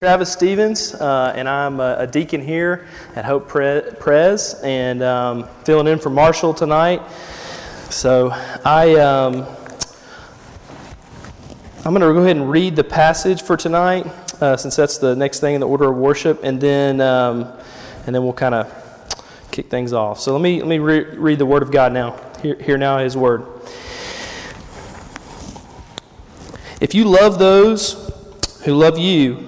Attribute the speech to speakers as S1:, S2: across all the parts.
S1: Travis Stevens, uh, and I'm a, a, deacon here at Hope Pre- Pres, and um, filling in for Marshall tonight. So I, um, I'm going to go ahead and read the passage for tonight, uh, since that's the next thing in the order of worship, and then, um, and then we'll kind of kick things off. So let me let me re- read the Word of God now. Here, here now His Word. If you love those who love you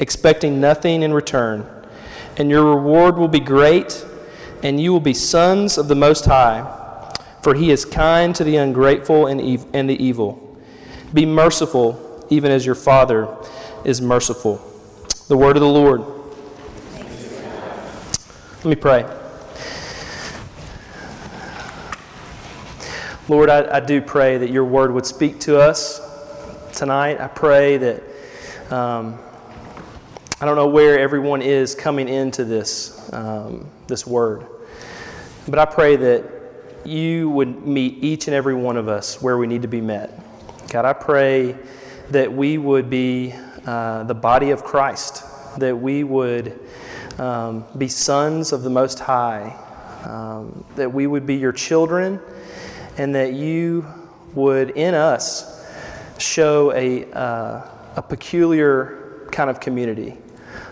S1: expecting nothing in return. And your reward will be great, and you will be sons of the Most High, for he is kind to the ungrateful and, ev- and the evil. Be merciful, even as your Father is merciful. The word of the Lord. Let me pray. Lord, I, I, do pray that your word would speak to us tonight. I pray that um, I don't know where everyone is coming into this, um, this word, but I pray that you would meet each and every one of us where we need to be met. God, I pray that we would be uh, the body of Christ, that we would um, be sons of the Most High, um, that we would be your children, and that you would in us show a, uh, a peculiar kind of community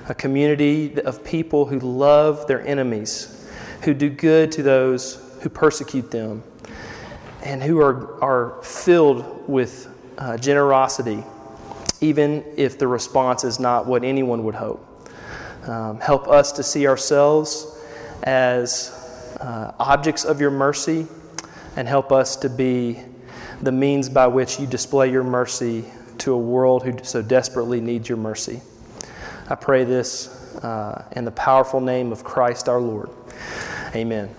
S1: a community of people who love their enemies, who do good to those who persecute them, and who are, are filled with uh, generosity, even if the response is not what anyone would hope. Um, help us to see ourselves as uh, objects of your mercy, and help us to be the means by which you display your mercy to a world who so desperately needs your mercy. I pray this uh, in the powerful name of Christ our Lord. Amen.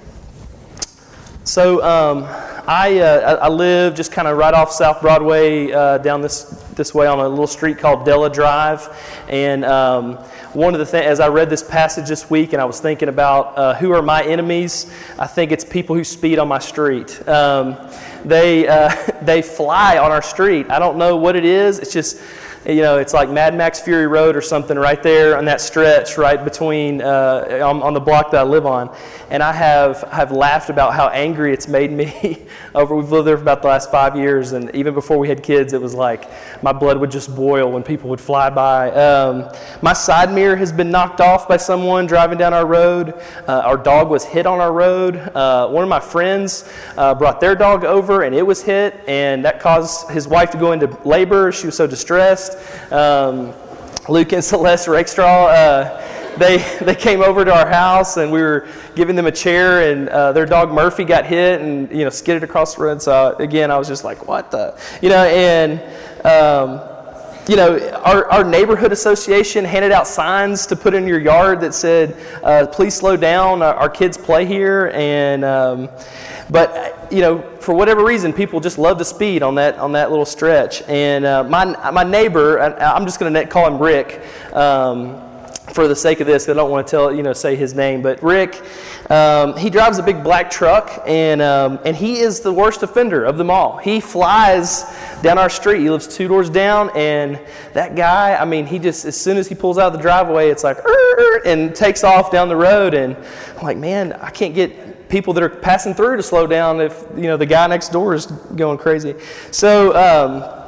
S1: So um, I, uh, I live just kind of right off South Broadway uh, down this, this way on a little street called Della Drive. And um, one of the things, as I read this passage this week and I was thinking about uh, who are my enemies, I think it's people who speed on my street. Um, they, uh, they fly on our street. I don't know what it is. It's just you know, it's like Mad Max Fury Road or something right there on that stretch, right between uh, on, on, the block that I live on. And I have have laughed about how angry it's made me. over we've lived there for about the last five years, and even before we had kids, it was like my blood would just boil when people would fly by. Um, my side mirror has been knocked off by someone driving down our road. Uh, our dog was hit on our road. Uh, one of my friends uh, brought their dog over, and it was hit, and that caused his wife to go into labor. She was so distressed. Um, Luke and Celeste Rakestraw, uh, they, they came over to our house and we were giving them a chair and uh, their dog Murphy got hit and, you know, skidded across the road. So again, I was just like, what the, you know, and, um, you know, our, our neighborhood association handed out signs to put in your yard that said, uh, please slow down, our, our, kids play here. And, um, but, you know, for whatever reason, people just love to speed on that, on that little stretch. And uh, my, my neighbor, I'm just going to call him Rick. Um, for the sake of this, I don't want to tell you know say his name, but Rick, um, he drives a big black truck, and um, and he is the worst offender of them all. He flies down our street. He lives two doors down, and that guy, I mean, he just as soon as he pulls out of the driveway, it's like and takes off down the road, and I'm like, man, I can't get people that are passing through to slow down if you know the guy next door is going crazy. So. Um,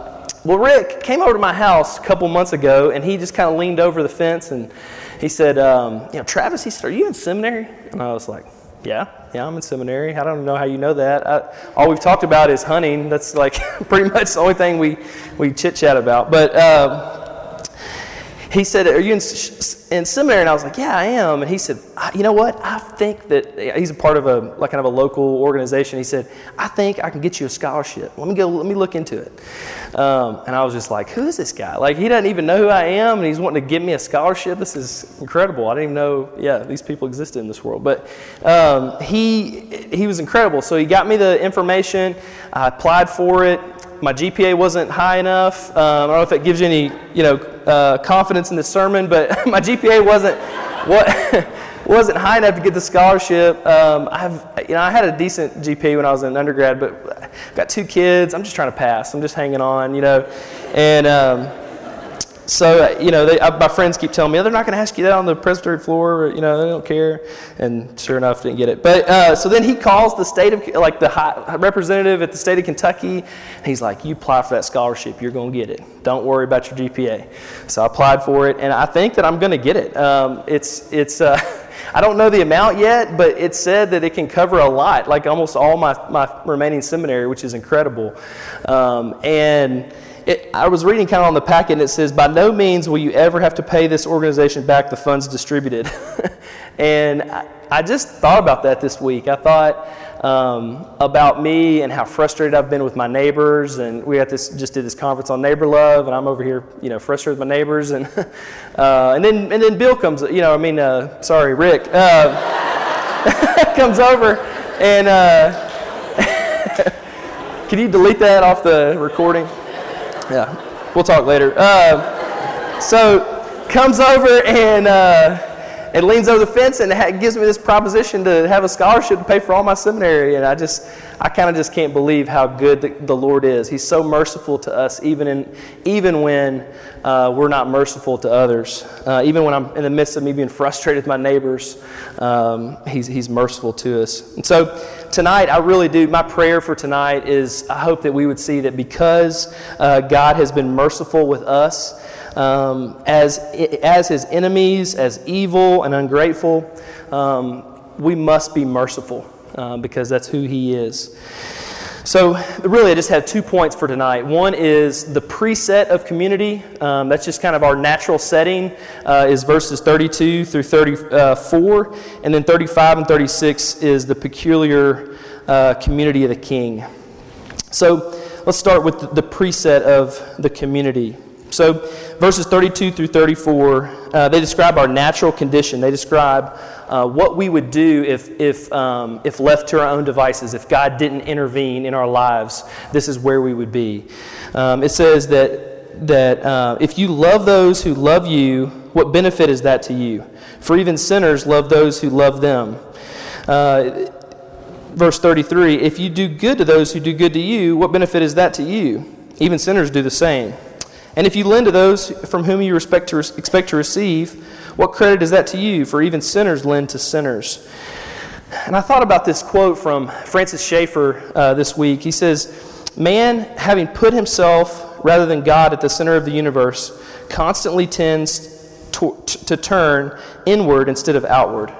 S1: well, Rick came over to my house a couple months ago, and he just kind of leaned over the fence and he said, um, "You know, Travis, he said, are you in seminary?" And I was like, "Yeah, yeah, I'm in seminary. I don't know how you know that. I, all we've talked about is hunting. That's like pretty much the only thing we we chit chat about." But um, he said, Are you in, in seminary? And I was like, Yeah, I am. And he said, You know what? I think that he's a part of a like kind of a local organization. He said, I think I can get you a scholarship. Let me go, let me look into it. Um, and I was just like, Who is this guy? Like, he doesn't even know who I am, and he's wanting to give me a scholarship. This is incredible. I didn't even know, yeah, these people existed in this world. But um, he, he was incredible. So he got me the information. I applied for it my GPA wasn't high enough. Um, I don't know if it gives you any, you know, uh, confidence in the sermon, but my GPA wasn't what wasn't high enough to get the scholarship. Um, I've, you know, I had a decent GPA when I was in undergrad, but I've got two kids. I'm just trying to pass. I'm just hanging on, you know, and. Um, so uh, you know, they, uh, my friends keep telling me oh, they're not going to ask you that on the presbytery floor. You know, they don't care. And sure enough, didn't get it. But uh, so then he calls the state of like the high, representative at the state of Kentucky. he's like, "You apply for that scholarship, you're going to get it. Don't worry about your GPA." So I applied for it, and I think that I'm going to get it. Um, it's it's. Uh, I don't know the amount yet, but it said that it can cover a lot, like almost all my, my remaining seminary, which is incredible. Um, and it, I was reading kind of on the packet, and it says, By no means will you ever have to pay this organization back the funds distributed. and I, I, just thought about that this week. I thought um, about me and how frustrated I've been with my neighbors. And we had this, just did this conference on neighbor love, and I'm over here, you know, frustrated with my neighbors. And, uh, and, then, and then Bill comes, you know, I mean, uh, sorry, Rick, uh, comes over and. Uh, can you delete that off the recording? Yeah, we'll talk later. Uh, so comes over and uh, and leans over the fence and ha- gives me this proposition to have a scholarship to pay for all my seminary. And I just, I kind of just can't believe how good the, the, Lord is. He's so merciful to us, even in even when uh, we're not merciful to others. Uh, even when I'm in the midst of me being frustrated with my neighbors, um, he's He's merciful to us. And so tonight, I really do. My prayer for tonight is I hope that we would see that because uh, God has been merciful with us, um, as, as his enemies, as evil and ungrateful, um, we must be merciful uh, because that's who he is. So, really, I just have two points for tonight. One is the preset of community. Um, that's just kind of our natural setting, uh, is verses 32 through 34. And then 35 and 36 is the peculiar uh, community of the king. So, let's start with the, the preset of the community. So, verses 32 through 34, uh, they describe our natural condition. They describe uh, what we would do if, if, um, if left to our own devices, if God didn't intervene in our lives. This is where we would be. Um, it says that, that uh, if you love those who love you, what benefit is that to you? For even sinners love those who love them. Uh, verse 33 If you do good to those who do good to you, what benefit is that to you? Even sinners do the same. And if you lend to those from whom you expect to, expect to receive, what credit is that to you? For even sinners lend to sinners. And I thought about this quote from Francis Schaeffer uh, this week. He says, Man, having put himself rather than God at the center of the universe, constantly tends to, to turn inward instead of outward.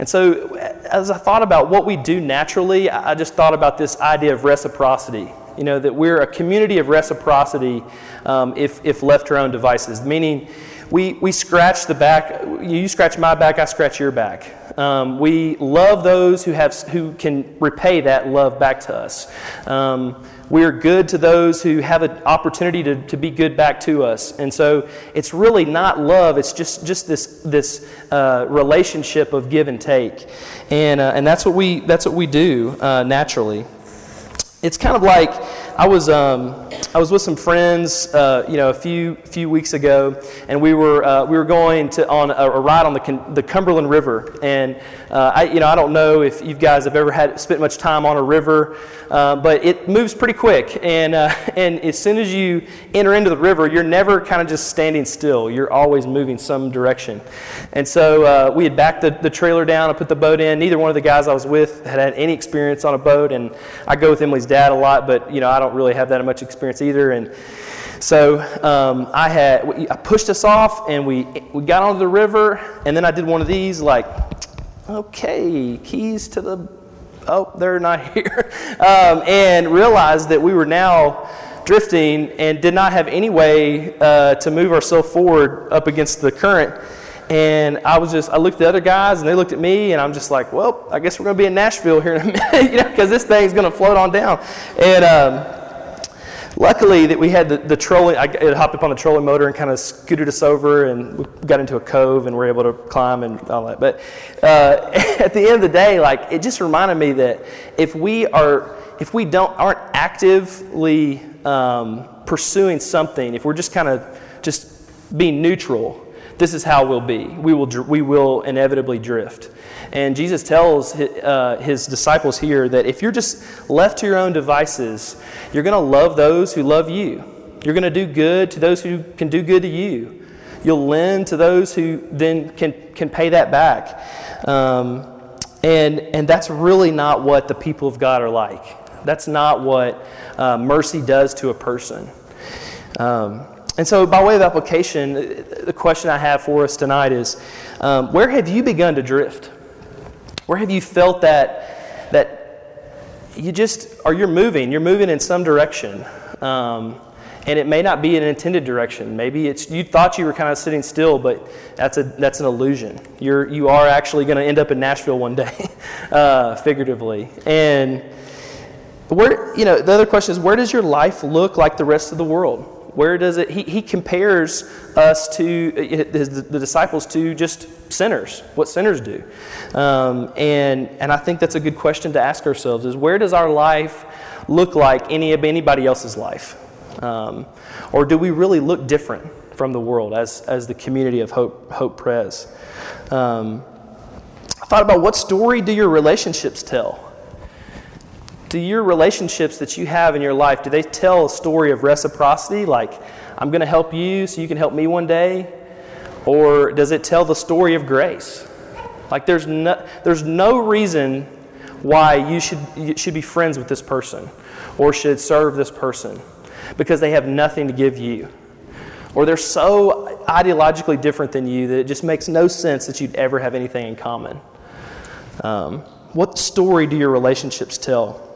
S1: And so, as I thought about what we do naturally, I just thought about this idea of reciprocity. You know, that we're a community of reciprocity um, if, if left to our own devices, meaning we, we scratch the back, you scratch my back, I scratch your back. Um, we love those who, have, who can repay that love back to us. Um, we're good to those who have an opportunity to, to be good back to us. And so it's really not love, it's just, just this, this uh, relationship of give and take. And, uh, and that's, what we, that's what we do uh, naturally. It's kind of like I was, um, I was with some friends, uh, you know, a few few weeks ago, and we were uh, we were going to on a, a ride on the the Cumberland River, and uh, I you know I don't know if you guys have ever had spent much time on a river, uh, but it moves pretty quick, and uh, and as soon as you enter into the river, you're never kind of just standing still. You're always moving some direction, and so uh, we had backed the, the trailer down and put the boat in. Neither one of the guys I was with had had any experience on a boat, and I go with Emily's dad a lot, but you know I don't really have that much experience either. And so um, I had I pushed us off, and we we got onto the river, and then I did one of these like, okay, keys to the oh they're not here, um, and realized that we were now drifting and did not have any way uh, to move ourselves forward up against the current. And I was just, I looked at the other guys and they looked at me, and I'm just like, well, I guess we're going to be in Nashville here in a minute, you know, because this thing's going to float on down. And um, luckily that we had the, the trolling, I it hopped up on the trolling motor and kind of scooted us over, and we got into a cove and were able to climb and all that. But uh, at the end of the day, like, it just reminded me that if we are, if we don't, aren't actively um, pursuing something, if we're just kind of just being neutral, this is how we'll be. We will, we will inevitably drift. And Jesus tells his, uh, his disciples here that if you're just left to your own devices, you're going to love those who love you. You're going to do good to those who can do good to you. You'll lend to those who then can, can pay that back. Um, and, and that's really not what the people of God are like. That's not what uh, mercy does to a person. Um, and so, by way of application, the question I have for us tonight is um, where have you begun to drift? Where have you felt that, that you just, or you're moving, you're moving in some direction? Um, and it may not be an intended direction. Maybe it's you thought you were kind of sitting still, but that's a that's an illusion. You're you are actually going to end up in Nashville one day, uh, figuratively. And where you know the other question is where does your life look like the rest of the world? Where does it? He, he compares us to his, the disciples to just sinners, what sinners do. Um, and, and I think that's a good question to ask ourselves is where does our life look like any of anybody else's life? Um, or do we really look different from the world as, as the community of Hope, Hope Pres? Um, I thought about what story do your relationships tell? Do your relationships that you have in your life do they tell a story of reciprocity? Like i'm going to help you so you can help me one day or does it tell the story of grace? Like there's no, there's no reason why you should, you should be friends with this person or should serve this person because they have nothing to give you. Or they're so ideologically different than you that it just makes no sense that you'd ever have anything in common. Um, what story do your relationships tell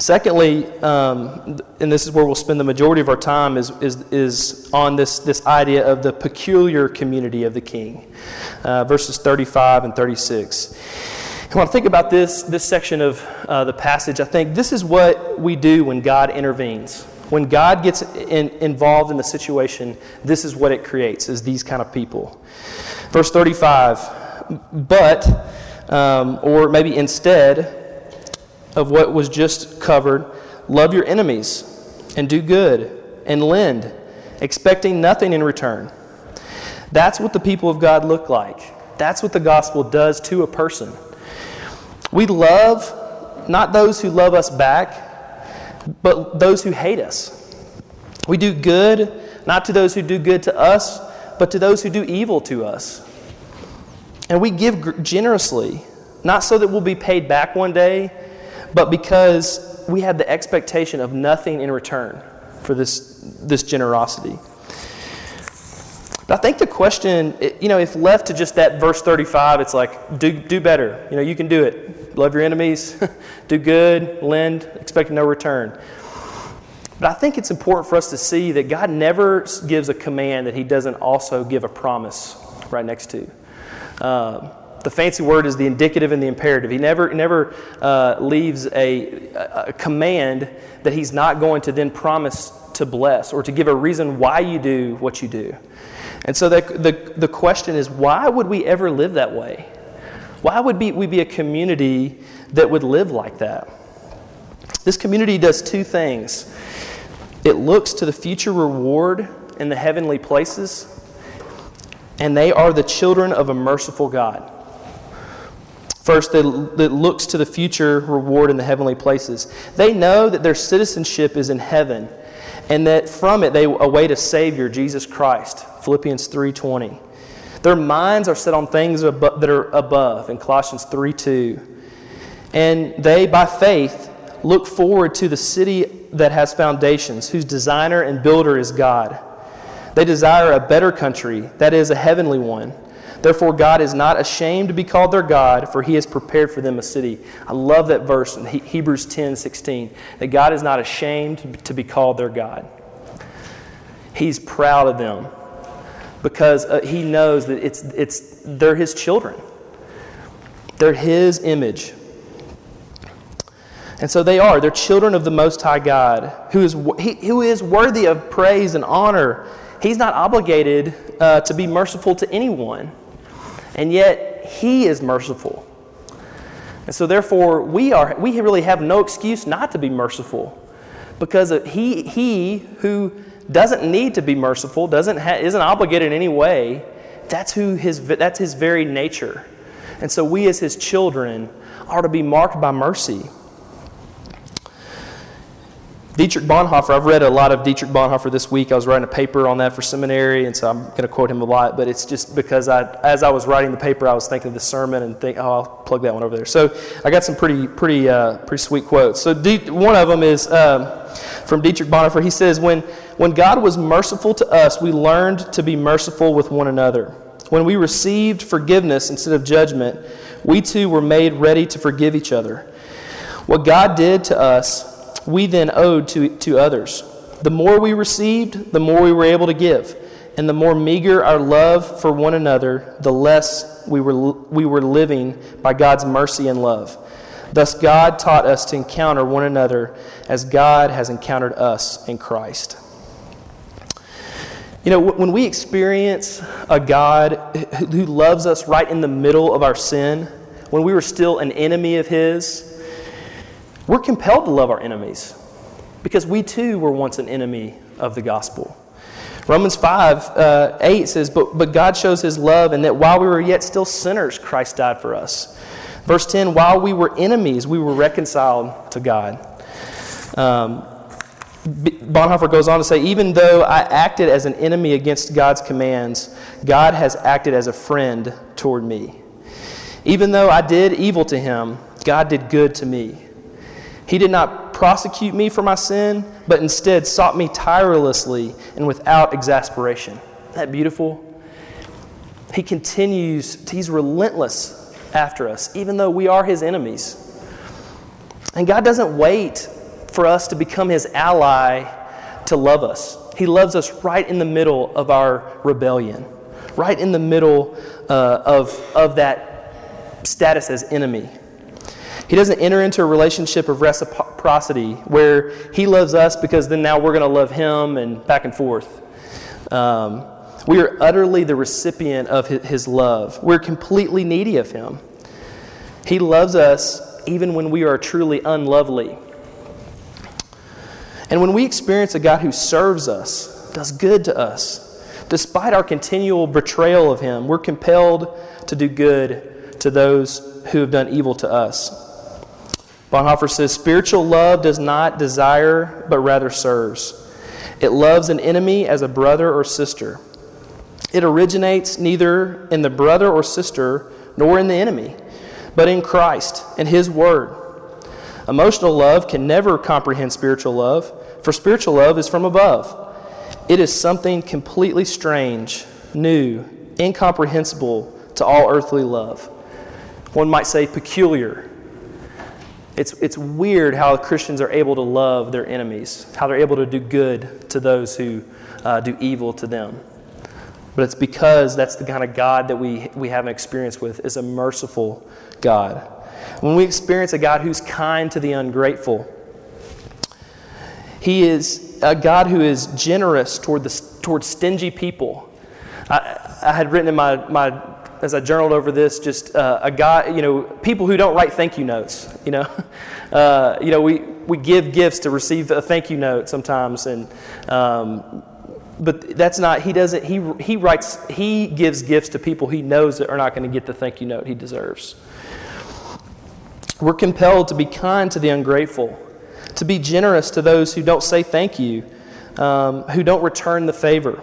S1: Secondly, um, and this is where we'll spend the majority of our time, is, is, is on this, this idea of the peculiar community of the king, uh, verses 35 and 36. And when I think about this, this section of uh, the passage, I think this is what we do when God intervenes. When God gets in, involved in the situation, this is what it creates, is these kind of people. Verse 35, but, um, or maybe instead, of what was just covered love your enemies and do good and lend, expecting nothing in return. That's what the people of God look like. That's what the gospel does to a person. We love not those who love us back, but those who hate us. We do good not to those who do good to us, but to those who do evil to us. And we give generously, not so that we'll be paid back one day, but because we had the expectation of nothing in return for this, this generosity. But I think the question, you know, if left to just that verse 35, it's like, do, do better. You know, you can do it. Love your enemies, do good, lend, expect no return. But I think it's important for us to see that God never gives a command that He doesn't also give a promise right next to. Um, the fancy word is the indicative and the imperative. He never, never uh, leaves a, a, command that he's not going to then promise to bless or to give a reason why you do what you do. And so the, the, the question is why would we ever live that way? Why would be, we be a community that would live like that? This community does two things it looks to the future reward in the heavenly places, and they are the children of a merciful God. First, that, looks to the future reward in the heavenly places. They know that their citizenship is in heaven and that from it they await a Savior, Jesus Christ. Philippians 3.20. Their minds are set on things that are above in Colossians 3.2. And they, by faith, look forward to the city that has foundations, whose designer and builder is God. They desire a better country, that is, a heavenly one Therefore, God is not ashamed to be called their God, for he has prepared for them a city. I love that verse in Hebrews 10 16, that God is not ashamed to be called their God. He's proud of them because uh, he knows that it's, it's, they're his children, they're his image. And so they are. They're children of the Most High God, who is, he, who is worthy of praise and honor. He's not obligated uh, to be merciful to anyone. And yet, He is merciful. And so, therefore, we, are, we really have no excuse not to be merciful. Because he, he who doesn't need to be merciful, doesn't ha- isn't obligated in any way, that's, who his, that's his very nature. And so, we as His children are to be marked by mercy. Dietrich Bonhoeffer, I've read a lot of Dietrich Bonhoeffer this week. I was writing a paper on that for seminary, and so I'm going to quote him a lot. But it's just because I, as I was writing the paper, I was thinking of the sermon and think, oh, I'll plug that one over there. So I got some pretty, pretty, uh, pretty sweet quotes. So one of them is um, from Dietrich Bonhoeffer. He says, when, when God was merciful to us, we learned to be merciful with one another. When we received forgiveness instead of judgment, we too were made ready to forgive each other. What God did to us, we then owed to, to others. The more we received, the more we were able to give. And the more meager our love for one another, the less we were, we were living by God's mercy and love. Thus, God taught us to encounter one another as God has encountered us in Christ. You know, when we experience a God who loves us right in the middle of our sin, when we were still an enemy of His, we're compelled to love our enemies because we too were once an enemy of the gospel. Romans 5 uh, 8 says, but, but God shows his love in that while we were yet still sinners, Christ died for us. Verse 10 while we were enemies, we were reconciled to God. Um, Bonhoeffer goes on to say, even though I acted as an enemy against God's commands, God has acted as a friend toward me. Even though I did evil to him, God did good to me. He did not prosecute me for my sin, but instead sought me tirelessly and without exasperation. Isn't that beautiful? He continues, he's relentless after us, even though we are his enemies. And God doesn't wait for us to become his ally to love us. He loves us right in the middle of our rebellion, right in the middle uh, of, of that status as enemy. He doesn't enter into a relationship of reciprocity where he loves us because then now we're going to love him and back and forth. Um, we are utterly the recipient of his love. We're completely needy of him. He loves us even when we are truly unlovely. And when we experience a God who serves us, does good to us, despite our continual betrayal of him, we're compelled to do good to those who have done evil to us. Bonhoeffer says spiritual love does not desire, but rather serves. It loves an enemy as a brother or sister. It originates neither in the brother or sister nor in the enemy, but in Christ and His Word. Emotional love can never comprehend spiritual love, for spiritual love is from above. It is something completely strange, new, incomprehensible to all earthly love. One might say peculiar it's, it's weird how Christians are able to love their enemies, how they're able to do good to those who uh, do evil to them. But it's because that's the kind of God that we, we have an experience with, is a merciful God. When we experience a God who's kind to the ungrateful, He is a God who is generous toward, the, toward stingy people. I, I had written in my, my as I journaled over this, just uh, a guy, you know, people who don't write thank you notes, you know. Uh, you know, we, we give gifts to receive a thank you note sometimes, and um, but that's not he doesn't he he writes he gives gifts to people he knows that are not going to get the thank you note he deserves. We're compelled to be kind to the ungrateful, to be generous to those who don't say thank you, um, who don't return the favor.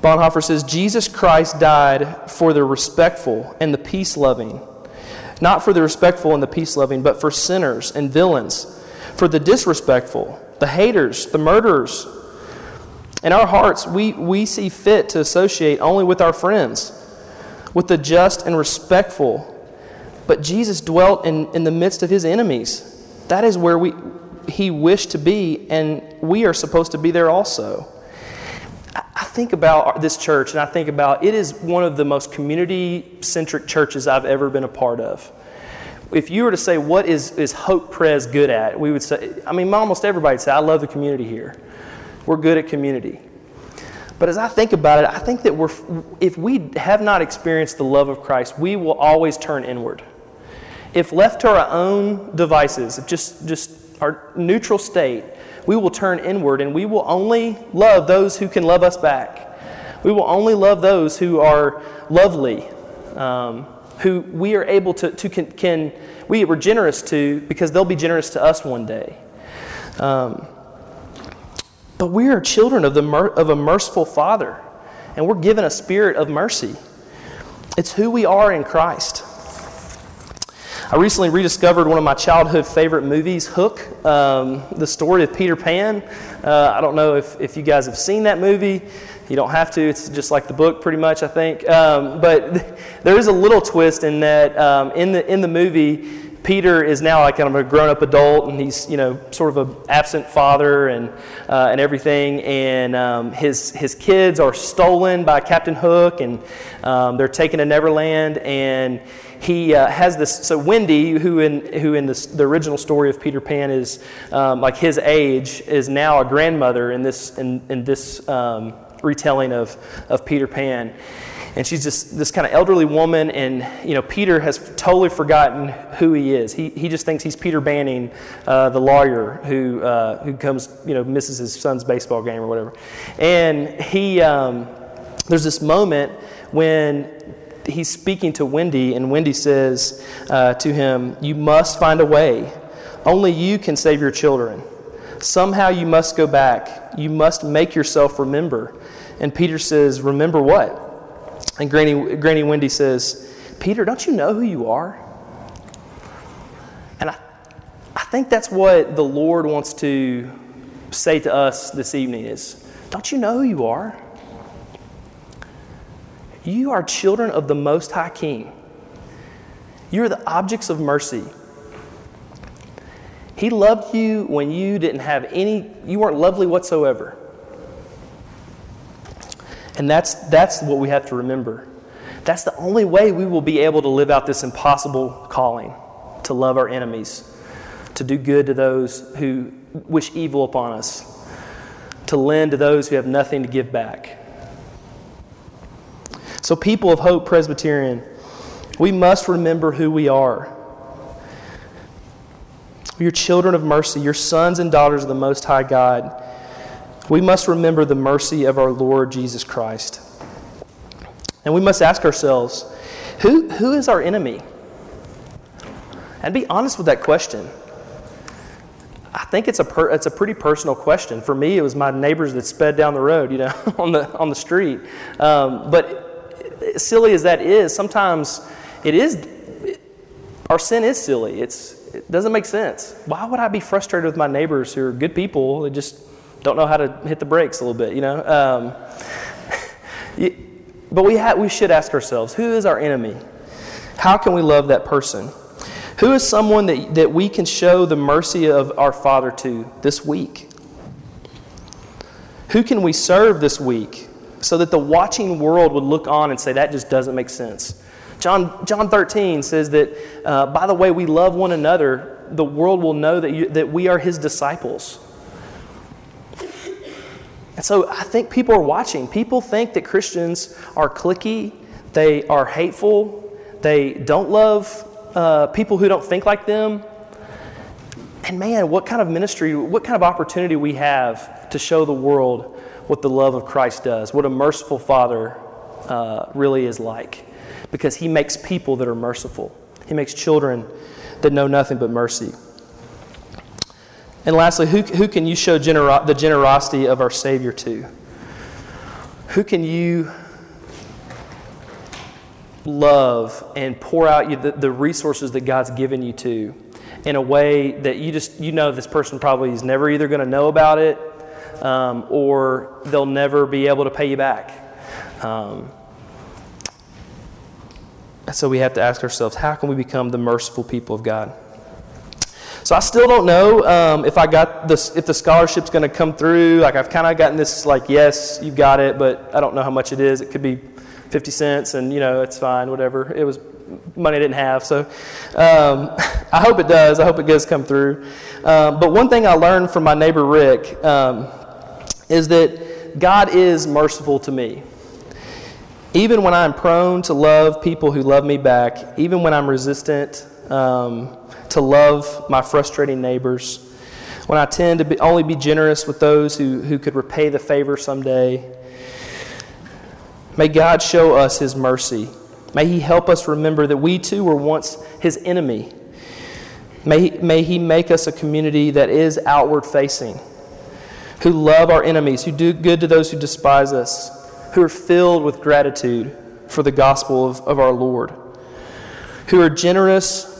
S1: Bonhoeffer says Jesus Christ died for the respectful and the peace loving. Not for the respectful and the peace loving, but for sinners and villains, for the disrespectful, the haters, the murderers, In our hearts, we, we see fit to associate only with our friends, with the just and respectful. But Jesus dwelt in, in the midst of his enemies. That is where we, he wished to be, and we are supposed to be there also. Think about this church, and I think about it is one of the most community centric churches I've ever been a part of. If you were to say, what is, is Hope Pres good at? We would say, I mean, almost everybody would say, I love the community here. We're good at community. But as I think about it, I think that we're, if we have not experienced the love of Christ, we will always turn inward. If left to our own devices, if just, just our neutral state, we will turn inward and we will only love those who can love us back. We will only love those who are lovely, um, who we are able to, to can, can, we are generous to because they'll be generous to us one day. Um, but we are children of, the, of a merciful Father, and we're given a spirit of mercy. It's who we are in Christ. I recently rediscovered one of my childhood favorite movies, Hook, um, the story of Peter Pan. Uh, I don't know if, if you guys have seen that movie. You don't have to, it's just like the book, pretty much, I think. Um, but there is a little twist in that um, in, the, in the movie, Peter is now like kind of a grown-up adult, and he's you know sort of an absent father and uh, and everything. And um, his his kids are stolen by Captain Hook, and um, they're taken to Neverland. And he uh, has this. So Wendy, who in who in this, the original story of Peter Pan is um, like his age, is now a grandmother in this in in this um, retelling of of Peter Pan and she's just this kind of elderly woman and you know peter has totally forgotten who he is he, he just thinks he's peter banning uh, the lawyer who, uh, who comes you know misses his son's baseball game or whatever and he um, there's this moment when he's speaking to wendy and wendy says uh, to him you must find a way. Only you can save your children. Somehow you must go back. You must make yourself remember. And peter says remember what? And Granny, Granny Wendy says, Peter, don't you know who you are? And I, I think that's what the Lord wants to say to us this evening is, don't you know who you are? You are children of the Most High King. You are the objects of mercy. He loved you when you didn't have any, you weren't lovely whatsoever. And that's, that's what we have to remember. That's the only way we will be able to live out this impossible calling to love our enemies, to do good to those who wish evil upon us, to lend to those who have nothing to give back. So, people of Hope Presbyterian, we must remember who we are. You're children of mercy, you're sons and daughters of the Most High God we must remember the mercy of our Lord Jesus Christ. And we must ask ourselves who, who is our enemy? And be honest with that question. I think it's a, per, it's a pretty personal question. For me, it was my neighbors that sped down the road, you know, on the, on the street. Um, but silly as that is, sometimes it is, our sin is silly. It's, it doesn't make sense. Why would I be frustrated with my neighbors who are good people? They just don't know how to hit the brakes a little bit, you know. Um, but we, ha- we should ask ourselves who is our enemy? How can we love that person? Who is someone that, that we can show the mercy of our Father to this week? Who can we serve this week so that the watching world would look on and say, that just doesn't make sense? John, John 13 says that, uh, by the way we love one another, the world will know that, you, that we are his disciples. And so I think people are watching. People think that Christians are cliquey, they are hateful, they don't love uh, people who don't think like them. And man, what kind of ministry, what kind of opportunity we have to show the world what the love of Christ does, what a merciful Father uh, really is like. Because He makes people that are merciful, He makes children that know nothing but mercy. And lastly, who, who can you show genero- the generosity of our Savior to? Who can you love and pour out you the, the resources that God's given you to in a way that you just you know this person probably is never either going to know about it um, or they'll never be able to pay you back. Um, so we have to ask ourselves how can we become the merciful people of God? So I still don't know um, if I got this, if the scholarship's going to come through. Like I've kind of gotten this, like yes, you've got it, but I don't know how much it is. It could be 50 cents, and you know it's fine, whatever. It was money I didn't have, so um, I hope it does. I hope it does come through. Um, but one thing I learned from my neighbor Rick um, is that God is merciful to me. Even when I'm prone to love people who love me back, even when I'm resistant um, to love my frustrating neighbors, when I tend to be, only be generous with those who, who could repay the favor someday, may God show us His mercy. May He help us remember that we too were once His enemy. May, may He make us a community that is outward facing, who love our enemies, who do good to those who despise us, who are filled with gratitude for the gospel of, of our Lord, who are generous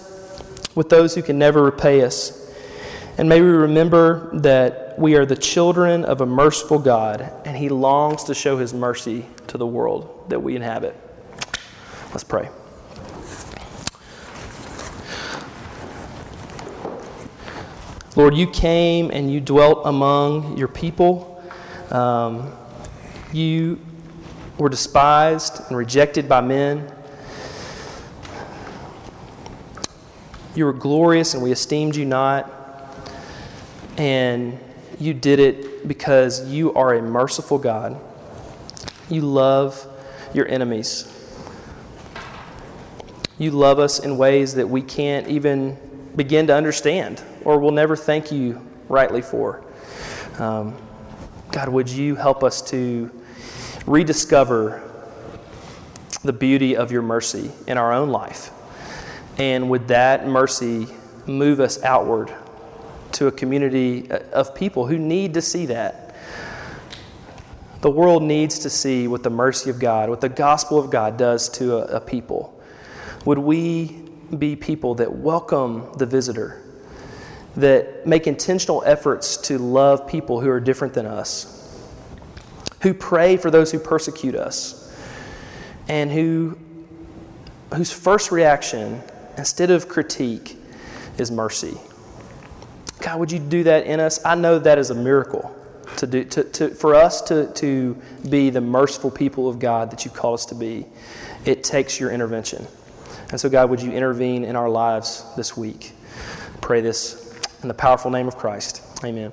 S1: with those who can never repay us. And may we remember that we are the children of a merciful God, and He longs to show His mercy to the world that we inhabit. Let's pray. Lord, you came and you dwelt among your people. Um, you were despised and rejected by men. You were glorious and we esteemed you not. And you did it because you are a merciful God. You love your enemies. You love us in ways that we can't even begin to understand or will never thank you rightly for. Um, God, would you help us to rediscover the beauty of your mercy in our own life? And would that mercy move us outward to a community of people who need to see that? The world needs to see what the mercy of God, what the gospel of God does to a, a people. Would we be people that welcome the visitor, that make intentional efforts to love people who are different than us, who pray for those who persecute us, and who, whose first reaction, instead of critique, is mercy. God, would you do that in us? I know that is a miracle to do, to, to, for us to, to be the merciful people of God that you call us to be. It takes your intervention. And so, God, would you intervene in our lives this week? Pray this in the powerful name of Christ. Amen.